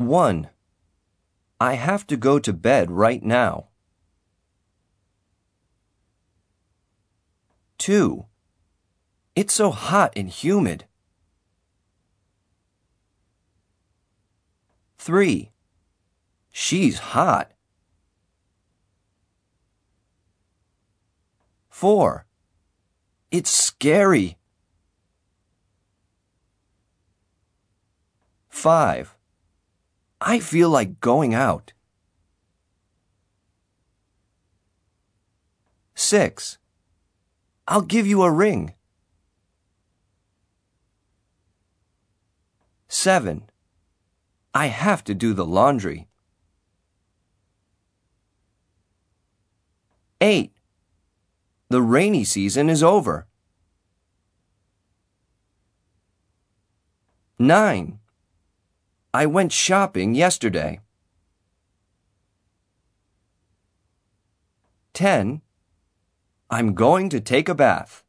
1. I have to go to bed right now. 2. It's so hot and humid. 3. She's hot. 4. It's scary. 5. I feel like going out. 6. I'll give you a ring. 7. I have to do the laundry. 8. The rainy season is over. 9. I went shopping yesterday. 10. I'm going to take a bath.